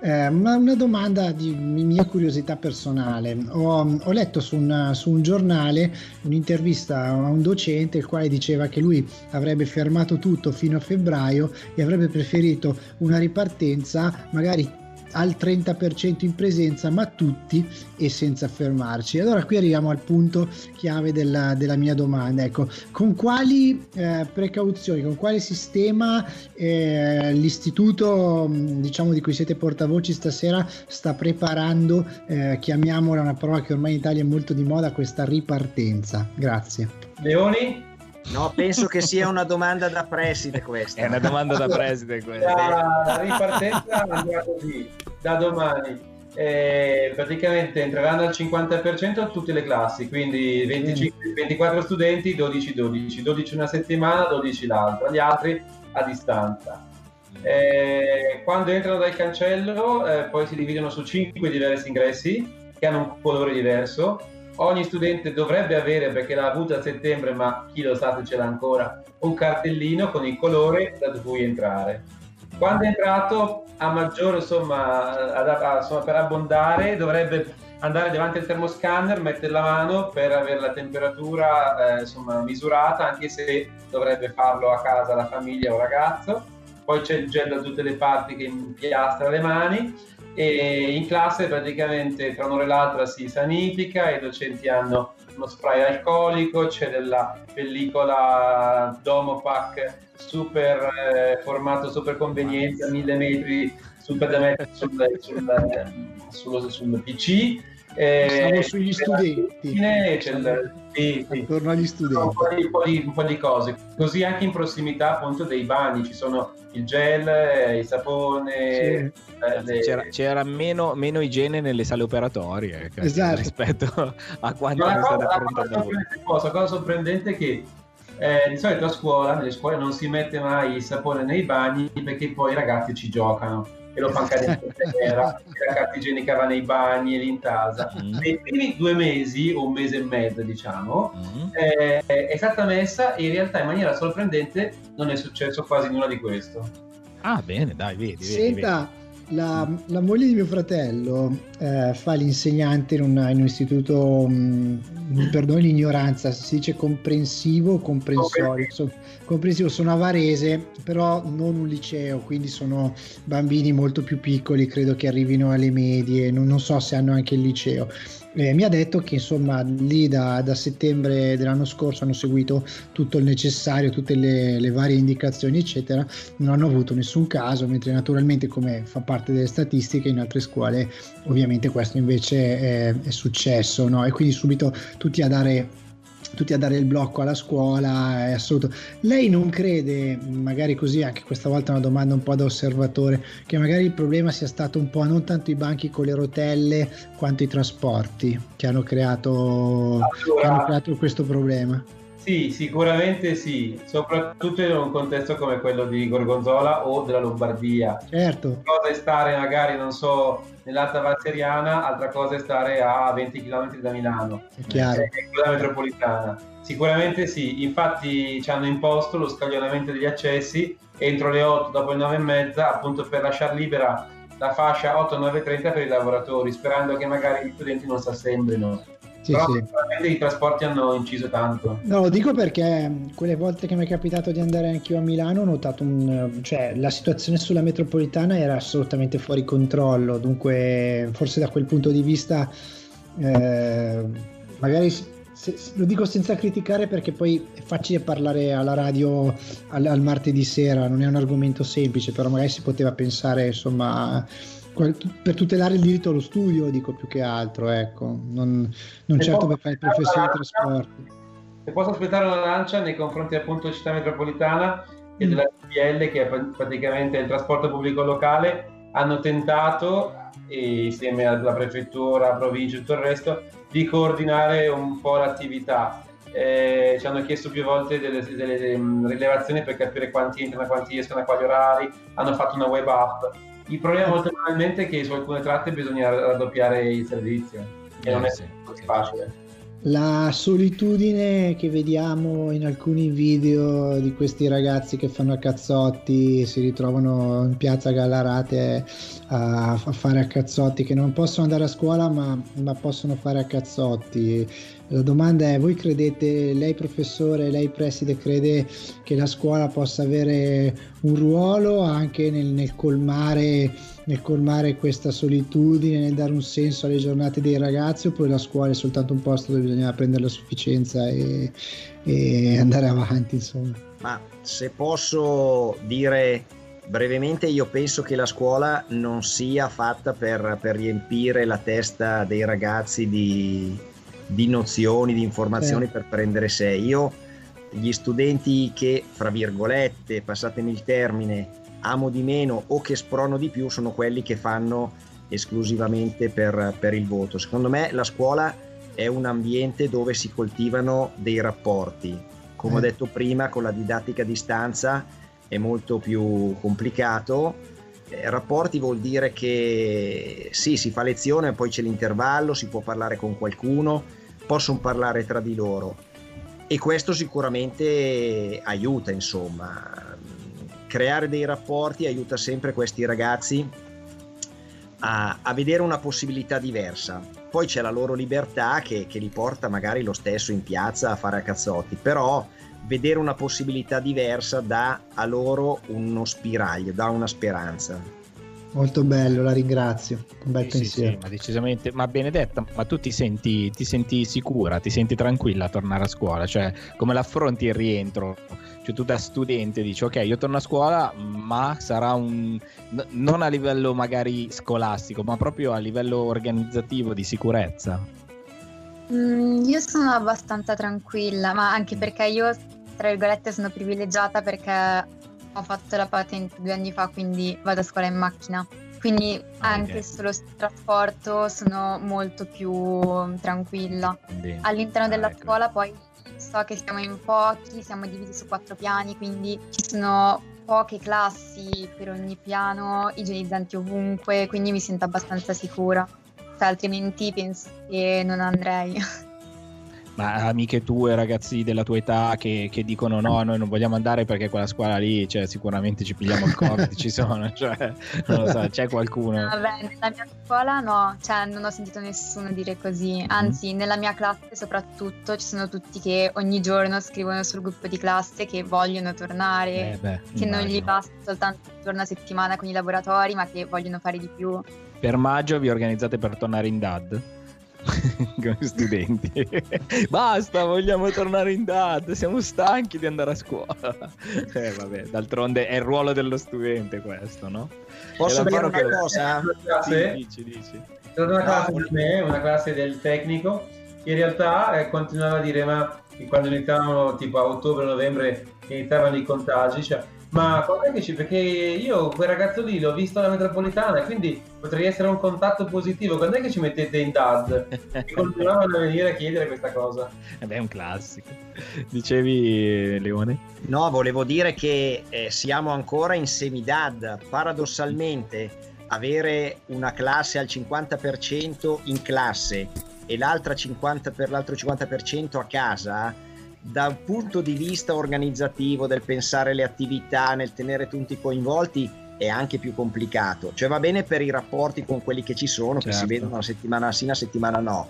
eh, una, una, domanda di mia curiosità personale. Ho, ho letto su, una, su un giornale un'intervista a un docente il quale diceva che lui avrebbe fermato tutto fino a febbraio e avrebbe preferito una ripartenza magari al 30% in presenza, ma tutti e senza fermarci. Allora qui arriviamo al punto chiave della, della mia domanda. Ecco, con quali eh, precauzioni, con quale sistema eh, l'istituto diciamo di cui siete portavoci stasera sta preparando, eh, chiamiamola una parola che ormai in Italia è molto di moda, questa ripartenza? Grazie. Leoni? No, penso che sia una domanda da preside questa. È una domanda da preside questa. La ripartenza andrà così, da domani. Eh, praticamente entreranno al 50% tutte le classi, quindi 25, 24 studenti, 12, 12, 12 una settimana, 12 l'altra, gli altri a distanza. Eh, quando entrano dal cancello eh, poi si dividono su 5 diversi ingressi che hanno un colore diverso ogni studente dovrebbe avere, perché l'ha avuto a settembre, ma chi lo sa se ce l'ha ancora, un cartellino con il colore da cui entrare. Quando è entrato, a maggiore insomma, ad, a, insomma, per abbondare, dovrebbe andare davanti al termoscanner, mettere la mano per avere la temperatura eh, insomma, misurata, anche se dovrebbe farlo a casa la famiglia o ragazzo. Poi c'è il gel da tutte le parti che impiastra le mani e in classe praticamente tra un'ora e l'altra si sanifica, i docenti hanno uno spray alcolico, c'è della pellicola Domopac super eh, formato super conveniente a mille metri super da mettere sul, sul, sul, sul PC Siamo sugli studenti. C'è il, sì, sì. Attorno agli studenti. Un po, di, un, po di, un po, di, cose. Così anche in prossimità appunto dei bagni ci sono il gel, il sapone. Sì. Eh, le... c'era, c'era meno, meno, igiene nelle sale operatorie eh, esatto. rispetto a quanto è stata affrontata cosa, cosa sorprendente è che eh, di solito a scuola, nelle scuole non si mette mai il sapone nei bagni perché poi i ragazzi ci giocano e lo fanno cadere in terra, la carta igienica va nei bagni e l'intasa. Mm. Nei primi due mesi, o un mese e mezzo diciamo, mm. eh, è stata messa e in realtà in maniera sorprendente non è successo quasi nulla di questo. Ah bene, dai, vedi. Senta, vedi. La, la, moglie di mio fratello eh, fa l'insegnante in, una, in un istituto, mh, mm, perdoni l'ignoranza, si dice comprensivo o comprensorio. So, comprensivo, sono avarese, però non un liceo, quindi sono bambini molto più piccoli, credo che arrivino alle medie, non, non so se hanno anche il liceo. Eh, mi ha detto che insomma lì da, da, settembre dell'anno scorso hanno seguito tutto il necessario, tutte le, le, varie indicazioni eccetera, non hanno avuto nessun caso, mentre naturalmente come fa parte delle statistiche in altre scuole ovviamente questo invece è, è successo no? e quindi subito tutti a dare tutti a dare il blocco alla scuola, è assoluto. Lei non crede, magari così, anche questa volta una domanda un po' da osservatore, che magari il problema sia stato un po' non tanto i banchi con le rotelle quanto i trasporti che hanno creato, allora, che hanno creato questo problema? Sì, sicuramente sì, soprattutto in un contesto come quello di Gorgonzola o della Lombardia. Certo. Cosa è stare magari, non so, nell'Alta Valseriana, altra cosa è stare a 20 km da Milano, è chiaro. È quella metropolitana. Sicuramente sì, infatti ci hanno imposto lo scaglionamento degli accessi entro le 8, dopo le 9 e mezza, appunto per lasciare libera la fascia 8-9.30 per i lavoratori, sperando che magari gli studenti non si assemblino sì, Però sì. i trasporti hanno inciso tanto. No, lo dico perché quelle volte che mi è capitato di andare anche io a Milano ho notato un, cioè la situazione sulla metropolitana era assolutamente fuori controllo, dunque forse da quel punto di vista eh, magari se, lo dico senza criticare perché poi è facile parlare alla radio al, al martedì sera, non è un argomento semplice, però magari si poteva pensare insomma per tutelare il diritto allo studio, dico più che altro, ecco, non, non certo per fare il professore di trasporti. Se posso aspettare una lancia nei confronti appunto della città metropolitana e mm. della CPL, che è praticamente il trasporto pubblico locale, hanno tentato, insieme alla prefettura, provincia e tutto il resto, di coordinare un po' l'attività. Eh, ci hanno chiesto più volte delle, delle, delle rilevazioni per capire quanti entrano, quanti escono, a quali orari, hanno fatto una web app Il problema molto probabilmente è che su alcune tratte bisogna raddoppiare il servizio, che Eh, non è sì, così facile. La solitudine che vediamo in alcuni video di questi ragazzi che fanno a cazzotti, si ritrovano in piazza Gallarate a, a fare a cazzotti, che non possono andare a scuola ma, ma possono fare a cazzotti. La domanda è, voi credete, lei professore, lei preside, crede che la scuola possa avere un ruolo anche nel, nel colmare nel colmare questa solitudine, nel dare un senso alle giornate dei ragazzi, oppure la scuola è soltanto un posto dove bisogna prendere la sufficienza e, e andare avanti, insomma. Ma se posso dire brevemente, io penso che la scuola non sia fatta per, per riempire la testa dei ragazzi di, di nozioni, di informazioni Certo. per prendere sé. Io, gli studenti che, fra virgolette, passatemi il termine, amo di meno o che sprono di più, sono quelli che fanno esclusivamente per, per il voto. Secondo me la scuola è un ambiente dove si coltivano dei rapporti. Come ho Eh. detto prima, con la didattica a distanza è molto più complicato. Eh, rapporti vuol dire che sì, si fa lezione, poi c'è l'intervallo, si può parlare con qualcuno, possono parlare tra di loro e questo sicuramente aiuta, insomma. Creare dei rapporti aiuta sempre questi ragazzi a, a vedere una possibilità diversa. Poi c'è la loro libertà che, che li porta magari lo stesso in piazza a fare a cazzotti, però vedere una possibilità diversa dà a loro uno spiraglio, dà una speranza. Molto bello, la ringrazio. Un bel Sì, sì, pensiero. sì, ma decisamente. Ma Benedetta, ma tu ti senti, ti senti sicura, ti senti tranquilla a tornare a scuola? Cioè, come l'affronti il rientro? Cioè, tu da studente dici, ok, io torno a scuola, ma sarà un... non a livello magari scolastico, ma proprio a livello organizzativo di sicurezza. Mm, io sono abbastanza tranquilla, ma anche perché io, tra virgolette, sono privilegiata perché ho fatto la patente due anni fa, quindi vado a scuola in macchina. Quindi anche ok. sullo trasporto sono molto più tranquilla. Quindi- All'interno della Ah, ecco. scuola poi so che siamo in pochi, siamo divisi su quattro piani, quindi ci sono poche classi per ogni piano, igienizzanti ovunque, quindi mi sento abbastanza sicura. Altrimenti penso che non andrei. Ma amiche tue, ragazzi della tua età che, che dicono no, noi non vogliamo andare perché quella scuola lì, cioè, sicuramente ci pigliamo il covid, ci sono, cioè, non lo so, c'è qualcuno. Vabbè, nella mia scuola no, cioè non ho sentito nessuno dire così, anzi nella mia classe soprattutto ci sono tutti che ogni giorno scrivono sul gruppo di classe che vogliono tornare, Eh, beh, che non gli immagino. basta soltanto un giorno a settimana con i laboratori, ma che vogliono fare di più. Per maggio vi organizzate per tornare in DAD? Come studenti. Basta, vogliamo tornare in DAD, siamo stanchi di andare a scuola. Eh, vabbè, d'altronde è il ruolo dello studente questo, no? Posso dire una che- cosa? Una classe, Sì, dici, dici. è stata una classe di me, una classe del tecnico, che in realtà eh, continuava a dire, ma quando iniziavano tipo a ottobre-novembre iniziavano i contagi, cioè, ma quando è che ci... Perché io quel ragazzo lì l'ho visto alla metropolitana, quindi potrei essere un contatto positivo, quando è che ci mettete in DAD? E continuavano a venire a chiedere questa cosa. Ed è un classico. Dicevi, Leone? No, volevo dire che eh, siamo ancora in semidad. Paradossalmente, avere una classe al 50% in classe e l'altra 50 per l'altro 50% a casa, dal punto di vista organizzativo, del pensare le attività, nel tenere tutti coinvolti, è anche più complicato. Cioè va bene per i rapporti con quelli che ci sono, che si Certo. vedono una settimana sì, una settimana no.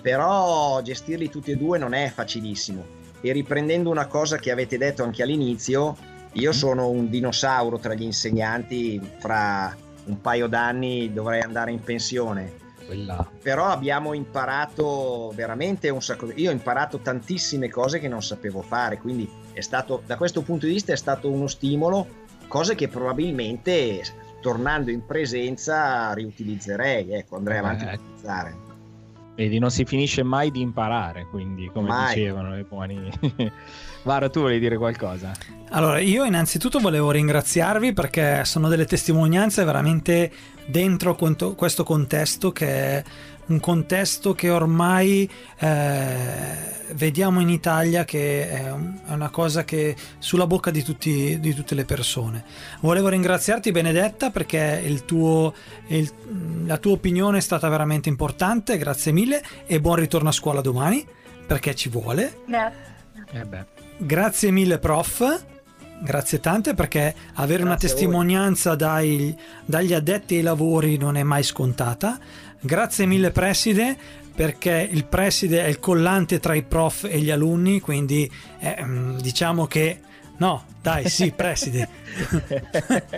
Però gestirli tutti e due non è facilissimo. E riprendendo una cosa che avete detto anche all'inizio, io sono un dinosauro tra gli insegnanti, fra un paio d'anni dovrei andare in pensione. Quella. Però abbiamo imparato veramente un sacco. Io ho imparato tantissime cose che non sapevo fare, quindi è stato, da questo punto di vista è stato uno stimolo, cose che probabilmente tornando in presenza riutilizzerei, ecco, andrei avanti Eh, a utilizzare. Vedi, non si finisce mai di imparare, quindi, come Mai. dicevano i buoni. Varo, tu volevi dire qualcosa? Allora, io innanzitutto volevo ringraziarvi perché sono delle testimonianze veramente dentro questo contesto che è un contesto che ormai eh, vediamo in Italia che è, un- è una cosa che è sulla bocca di, tutti- di tutte le persone. Volevo ringraziarti Benedetta perché il tuo, il- la tua opinione è stata veramente importante, grazie mille e buon ritorno a scuola domani perché ci vuole. Grazie. Eh beh. Grazie mille prof, grazie tante perché avere una Grazie a voi. testimonianza dai- dagli addetti ai lavori non è mai scontata. Grazie mille preside perché il preside è il collante tra i prof e gli alunni, quindi eh, mm, diciamo che... No, dai, sì, preside.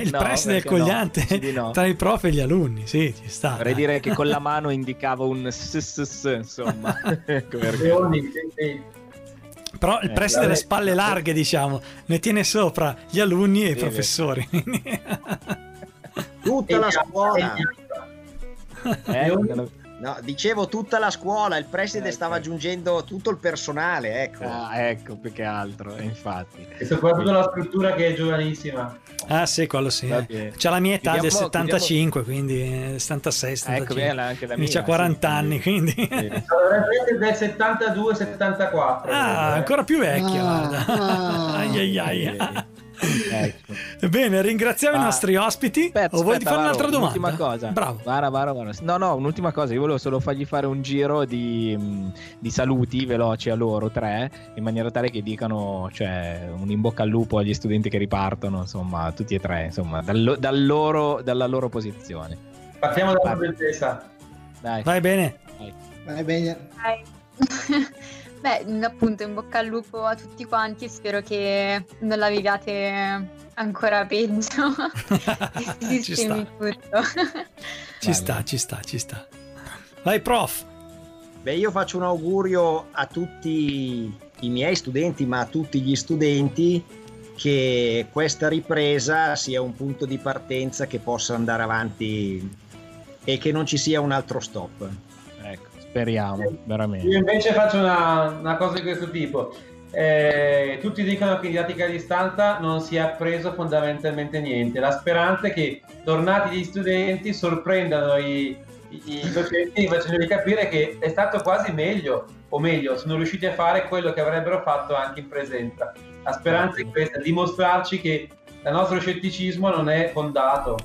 Il No, preside è il no, collante di no. tra i prof e gli alunni, sì, ci sta. Vorrei dai. dire che con la mano indicava un s, s, s, insomma. Però il Eh, preside ha le spalle larghe, diciamo, ne tiene sopra gli alunni e i Sì, professori. Tutta la scuola. Eh, No, dicevo tutta la scuola, il preside stava aggiungendo tutto il personale, ecco. Ah, ecco, più che altro, eh, infatti. E soprattutto la struttura che è giovanissima. ah, sì, quello sì. Eh. C'ha la mia età del Chiudiamo- 75, quindi eh, 76, Ah, 75. ecco, bella anche la Quindi mia. c'ha 40 sì, anni, quindi- quindi... sì. Dovrebbe del 72-74. Ah, ancora più vecchia, Ah, guarda. ah. Ai, ai, ai. Ecco. Bene, ringraziamo i Ah. nostri ospiti. Aspetta, o vuoi aspetta, fare Varo, un'altra domanda? Un'ultima cosa. Bravo. Vara, Vara, Vara. No, no, un'ultima cosa. Io volevo solo fargli fare un giro di, mh, di saluti veloci a loro tre, in maniera tale che dicano, cioè, un in bocca al lupo agli studenti che ripartono, insomma, tutti e tre, insomma, dal, dal loro, dalla loro posizione. Partiamo dalla Vai. studentessa. Dai. Vai bene. Vai bene. Beh, appunto, in bocca al lupo a tutti quanti. Spero che non la viviate ancora peggio. si ci sta, tutto. ci sta, ci sta, ci sta. Vai, prof. Beh, io faccio un augurio a tutti i miei studenti, ma a tutti gli studenti, che questa ripresa sia un punto di partenza che possa andare avanti e che non ci sia un altro stop. Speriamo, veramente. Io invece faccio una, una cosa di questo tipo. Eh, tutti dicono che in didattica a distanza non si è appreso fondamentalmente niente. La speranza è che tornati gli studenti sorprendano i, i, i docenti facendogli capire che è stato quasi meglio, o meglio, sono riusciti a fare quello che avrebbero fatto anche in presenza. La speranza è questa, dimostrarci che il nostro scetticismo non è fondato.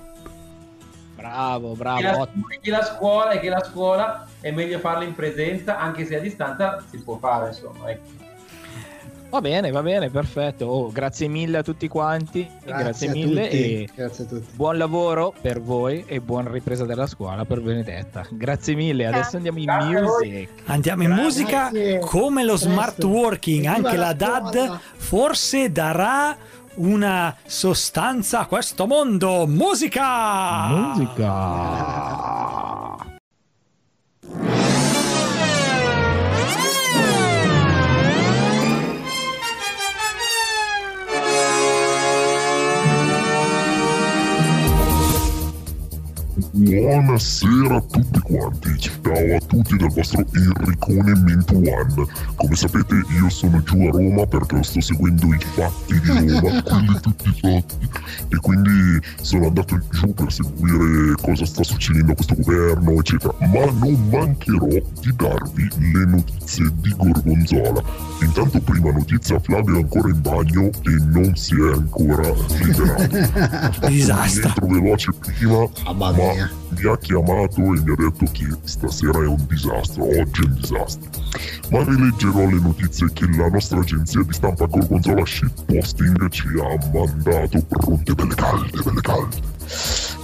Bravo, Che bravo. la, ottimo. che la scuola e che la scuola è meglio farla in presenza, anche se a distanza si può fare, insomma. ecco. Va bene, va bene, perfetto. Oh, grazie mille a tutti quanti. Grazie, a mille tutti. e Grazie a tutti. buon lavoro per voi e buona ripresa della scuola per Benedetta. Grazie mille. Adesso andiamo in Grazie music. Andiamo in Grazie. musica come lo smart working, anche la la DAD forse darà una sostanza a questo mondo. Musica! Musica. Buonasera a tutti quanti, ciao a tutti dal vostro Enricone Mint One. Come sapete io sono giù a Roma perché sto seguendo i fatti di Roma, quelli tutti fatti, e quindi sono andato giù per seguire cosa sta succedendo a questo governo, eccetera. Ma non mancherò di darvi le notizie di Gorgonzola. Intanto prima notizia, Flavio è ancora in bagno e non si è ancora liberato. Disastro. Entro veloce prima, Mamma ma. Mi ha chiamato e mi ha detto che stasera è un disastro, oggi è un disastro. Ma vi leggerò le notizie che la nostra agenzia di stampa Gorgonzola Shitposting ci ha mandato pronte belle calde, belle calde.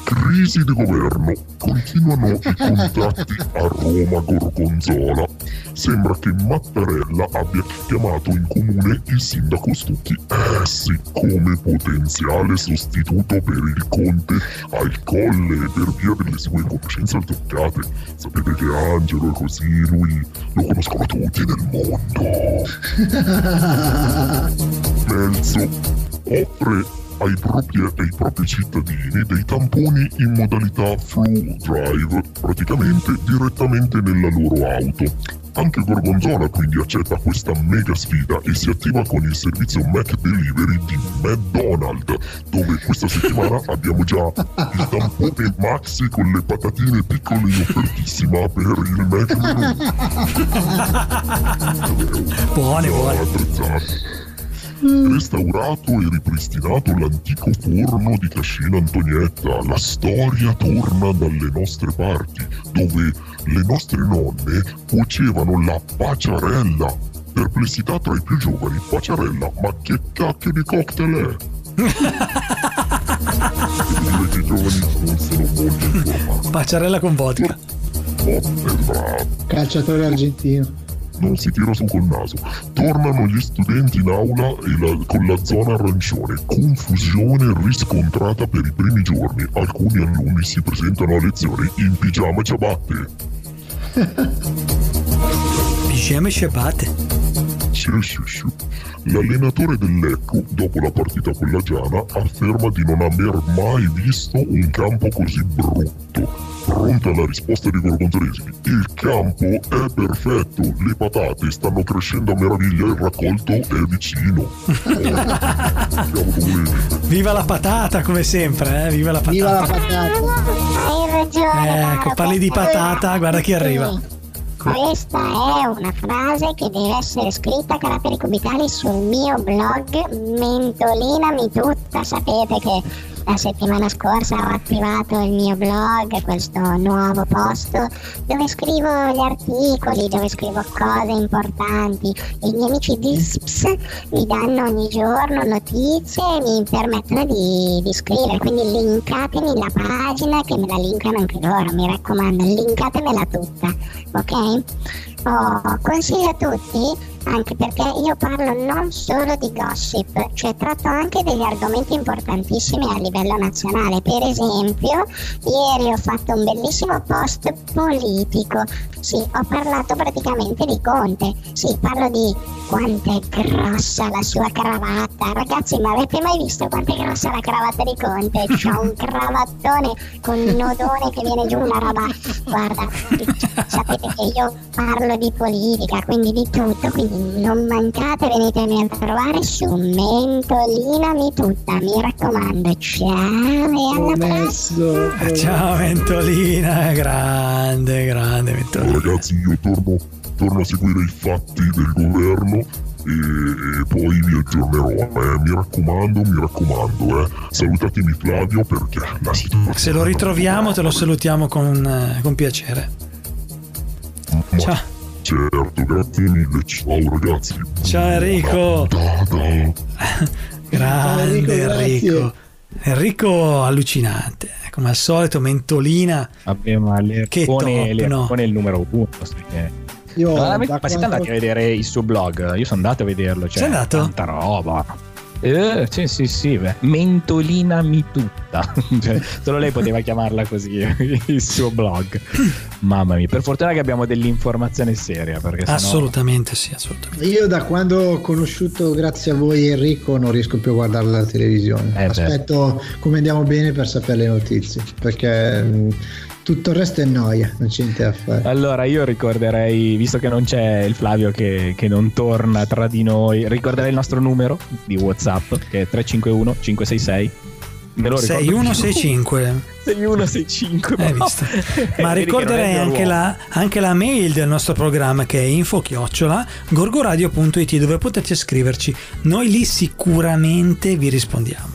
Crisi di governo. Continuano i contatti a Roma Gorgonzola. Sembra che Mattarella abbia chiamato in comune il sindaco Stucchi. Eh sì, come potenziale sostituto per il conte al colle per via delle sue conoscenze altocchiate. Sapete che Angelo è così, lui lo conoscono tutti nel mondo. Melzo offre ai propri, ai propri cittadini dei tamponi in modalità Flu Drive, praticamente direttamente nella loro auto. Anche Gorgonzola quindi accetta questa mega sfida e si attiva con il servizio Mac Delivery di McDonald's, dove questa settimana abbiamo già il tampone Maxi con le patatine piccole in offertissima per il Mac Menù. Buone, buone. Attrezzate. Restaurato e ripristinato l'antico forno di Cascina Antonietta, la storia torna dalle nostre parti, dove le nostre nonne cuocevano la paciarella. Perplessità tra i più giovani, paciarella, ma che cacchio di cocktail è? Che i giovani non sono molto informati. Paciarella con vodka. Bravo. Calciatore argentino. Non si tira su col naso. Tornano gli studenti in aula la- con la zona arancione. Confusione riscontrata per i primi giorni. Alcuni alunni si presentano a lezione in pigiama e ciabatte. Pigiama e ciabatte. Sì, sì, sì. L'allenatore del Lecco, dopo la partita con la Giana, afferma di non aver mai visto un campo così brutto. Pronta la risposta di Gorgonzolesi. Il campo è perfetto, le patate stanno crescendo a meraviglia, il raccolto è vicino. Dove Viva la patata come sempre, eh? Viva la patata. Viva la patata. Hai ragione. Ecco, parli di patata, guarda chi arriva. Questa è una frase che deve essere scritta a caratteri cubitali sul mio blog Mentolinami tutta. Sapete che la settimana scorsa ho attivato il mio blog, questo nuovo posto dove scrivo gli articoli, dove scrivo cose importanti i miei amici di SPS mi danno ogni giorno notizie e mi permettono di, di scrivere. Quindi linkatemi la pagina che me la linkano anche loro, mi raccomando, linkatemela tutta, ok? Oh, consiglio a tutti anche perché io parlo non solo di gossip, cioè tratto anche degli argomenti importantissimi a livello nazionale. Per esempio, ieri ho fatto un bellissimo post politico. Sì, ho parlato praticamente di Conte. Sì, parlo di quanto è grossa la sua cravatta. Ragazzi, ma avete mai visto quanto è grossa la cravatta di Conte? C'ha un cravattone con un odore che viene giù una roba. Guarda, sapete che io parlo di politica, quindi di tutto, quindi non mancate, venitemi a trovare su Mentolinami tutta, mi raccomando. Ciao e alla prossima! Ciao Ventolina, grande, grande Ventolina. Oh, ragazzi, io torno, torno a seguire i fatti del governo e, e poi vi aggiornerò. Eh, mi raccomando, mi raccomando. Eh. Salutatemi Flavio perché la situazione... Se lo ritroviamo te lo salutiamo con, eh, con piacere. Ciao. Certo, grazie mille. Ciao ragazzi. Ciao Enrico. Grande Enrico. Enrico. Enrico allucinante, come al solito mentolina. Vabbè, ma Che top, l'Ercone, no? è il numero uno. Io Ma, ma siete quanto- andati a vedere il suo blog? Io sono andato a vederlo. Cioè, Sei andato? Tanta roba. Eh, sì, sì, sì, beh. Mentolinami tutta. Cioè, solo lei poteva chiamarla così il suo blog. Mamma mia, per fortuna che abbiamo dell'informazione seria. Perché sennò... Assolutamente sì, assolutamente. Io da quando ho conosciuto, grazie a voi Enrico, non riesco più a guardare la televisione. Eh, beh. Aspetto come andiamo bene per sapere le notizie, perché mh, tutto il resto è noia, non c'è niente da fare. Allora io ricorderei, visto che non c'è il Flavio che, che non torna tra di noi, ricorderei il nostro numero di WhatsApp che è 351 566 Me lo ricordo 6165. 6165. Hai visto? Ma ricorderei anche la, anche la mail del nostro programma che è info chiocciola gorgoradio.it dove potete scriverci. Noi lì sicuramente vi rispondiamo.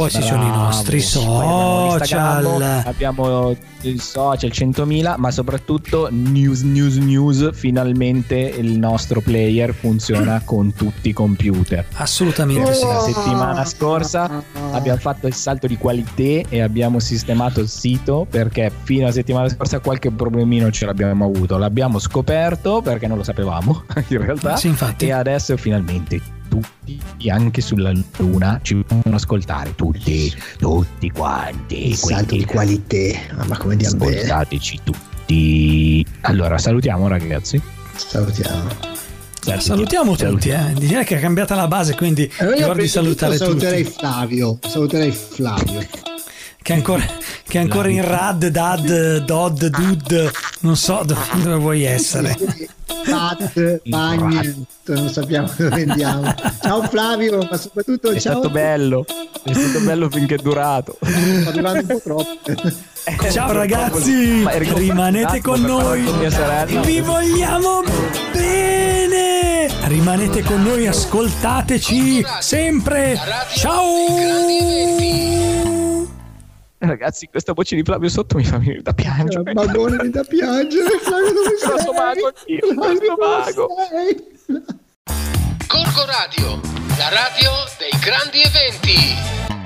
Poi ci sono i nostri social. Abbiamo il social 100.000, ma soprattutto news, news, news. Finalmente il nostro player funziona con tutti i computer. Assolutamente sì. La settimana scorsa abbiamo fatto il salto di qualità e abbiamo sistemato il sito perché fino alla settimana scorsa qualche problemino ce l'abbiamo avuto. L'abbiamo scoperto perché non lo sapevamo in realtà. Sì, infatti. E adesso finalmente tutti, anche sulla luna, ci possono ascoltare. Tutti, tutti quanti. Il salto di qualità, ma come diamo bene. Ascoltateci tutti. Allora, salutiamo ragazzi. Salutiamo. Salutiamo tutti, eh. direi che è cambiata la base, quindi Allora io ricordi di tutto salutare saluterei tutti. Flavio, saluterei Flavio. Che ancora, che è ancora in rad, dad, dod, dud, non so dove, dove vuoi essere. Pat, Bagni, non sappiamo dove andiamo. Ciao Flavio, ma soprattutto È ciao. stato bello, è stato bello finché è durato. Sta durando un po' troppo. Ciao ragazzi, rimanete con noi. Vi vogliamo bene. Rimanete con noi, ascoltateci sempre. Ciao. Ragazzi, questa voce di Flavio sotto mi fa venire da piangere. Magone da piangere, Flavio dove sei? Grosso mago dove mago. Corco Radio, la radio dei grandi eventi.